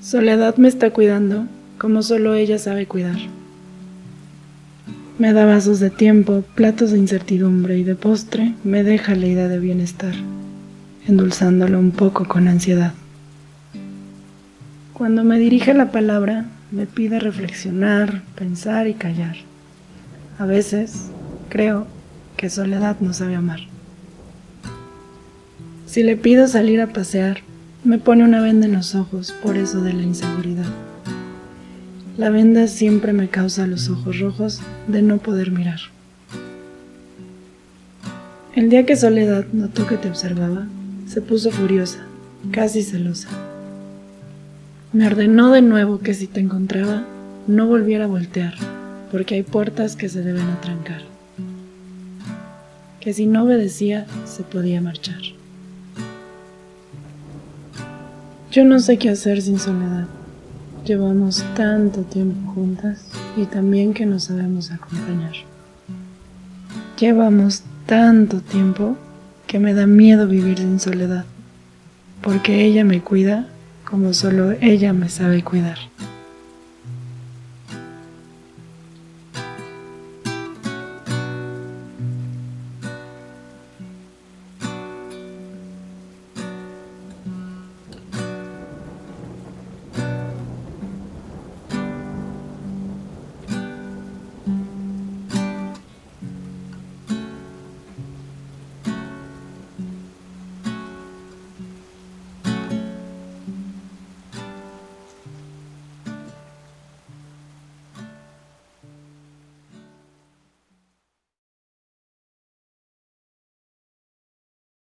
Soledad me está cuidando como solo ella sabe cuidar. Me da vasos de tiempo, platos de incertidumbre y de postre me deja la idea de bienestar, endulzándolo un poco con ansiedad. Cuando me dirige la palabra, me pide reflexionar, pensar y callar. A veces creo que soledad no sabe amar. Si le pido salir a pasear, me pone una venda en los ojos por eso de la inseguridad. La venda siempre me causa los ojos rojos de no poder mirar. El día que Soledad notó que te observaba, se puso furiosa, casi celosa. Me ordenó de nuevo que si te encontraba, no volviera a voltear, porque hay puertas que se deben atrancar. Que si no obedecía, se podía marchar. Yo no sé qué hacer sin soledad. Llevamos tanto tiempo juntas y también que nos sabemos acompañar. Llevamos tanto tiempo que me da miedo vivir sin soledad, porque ella me cuida como solo ella me sabe cuidar.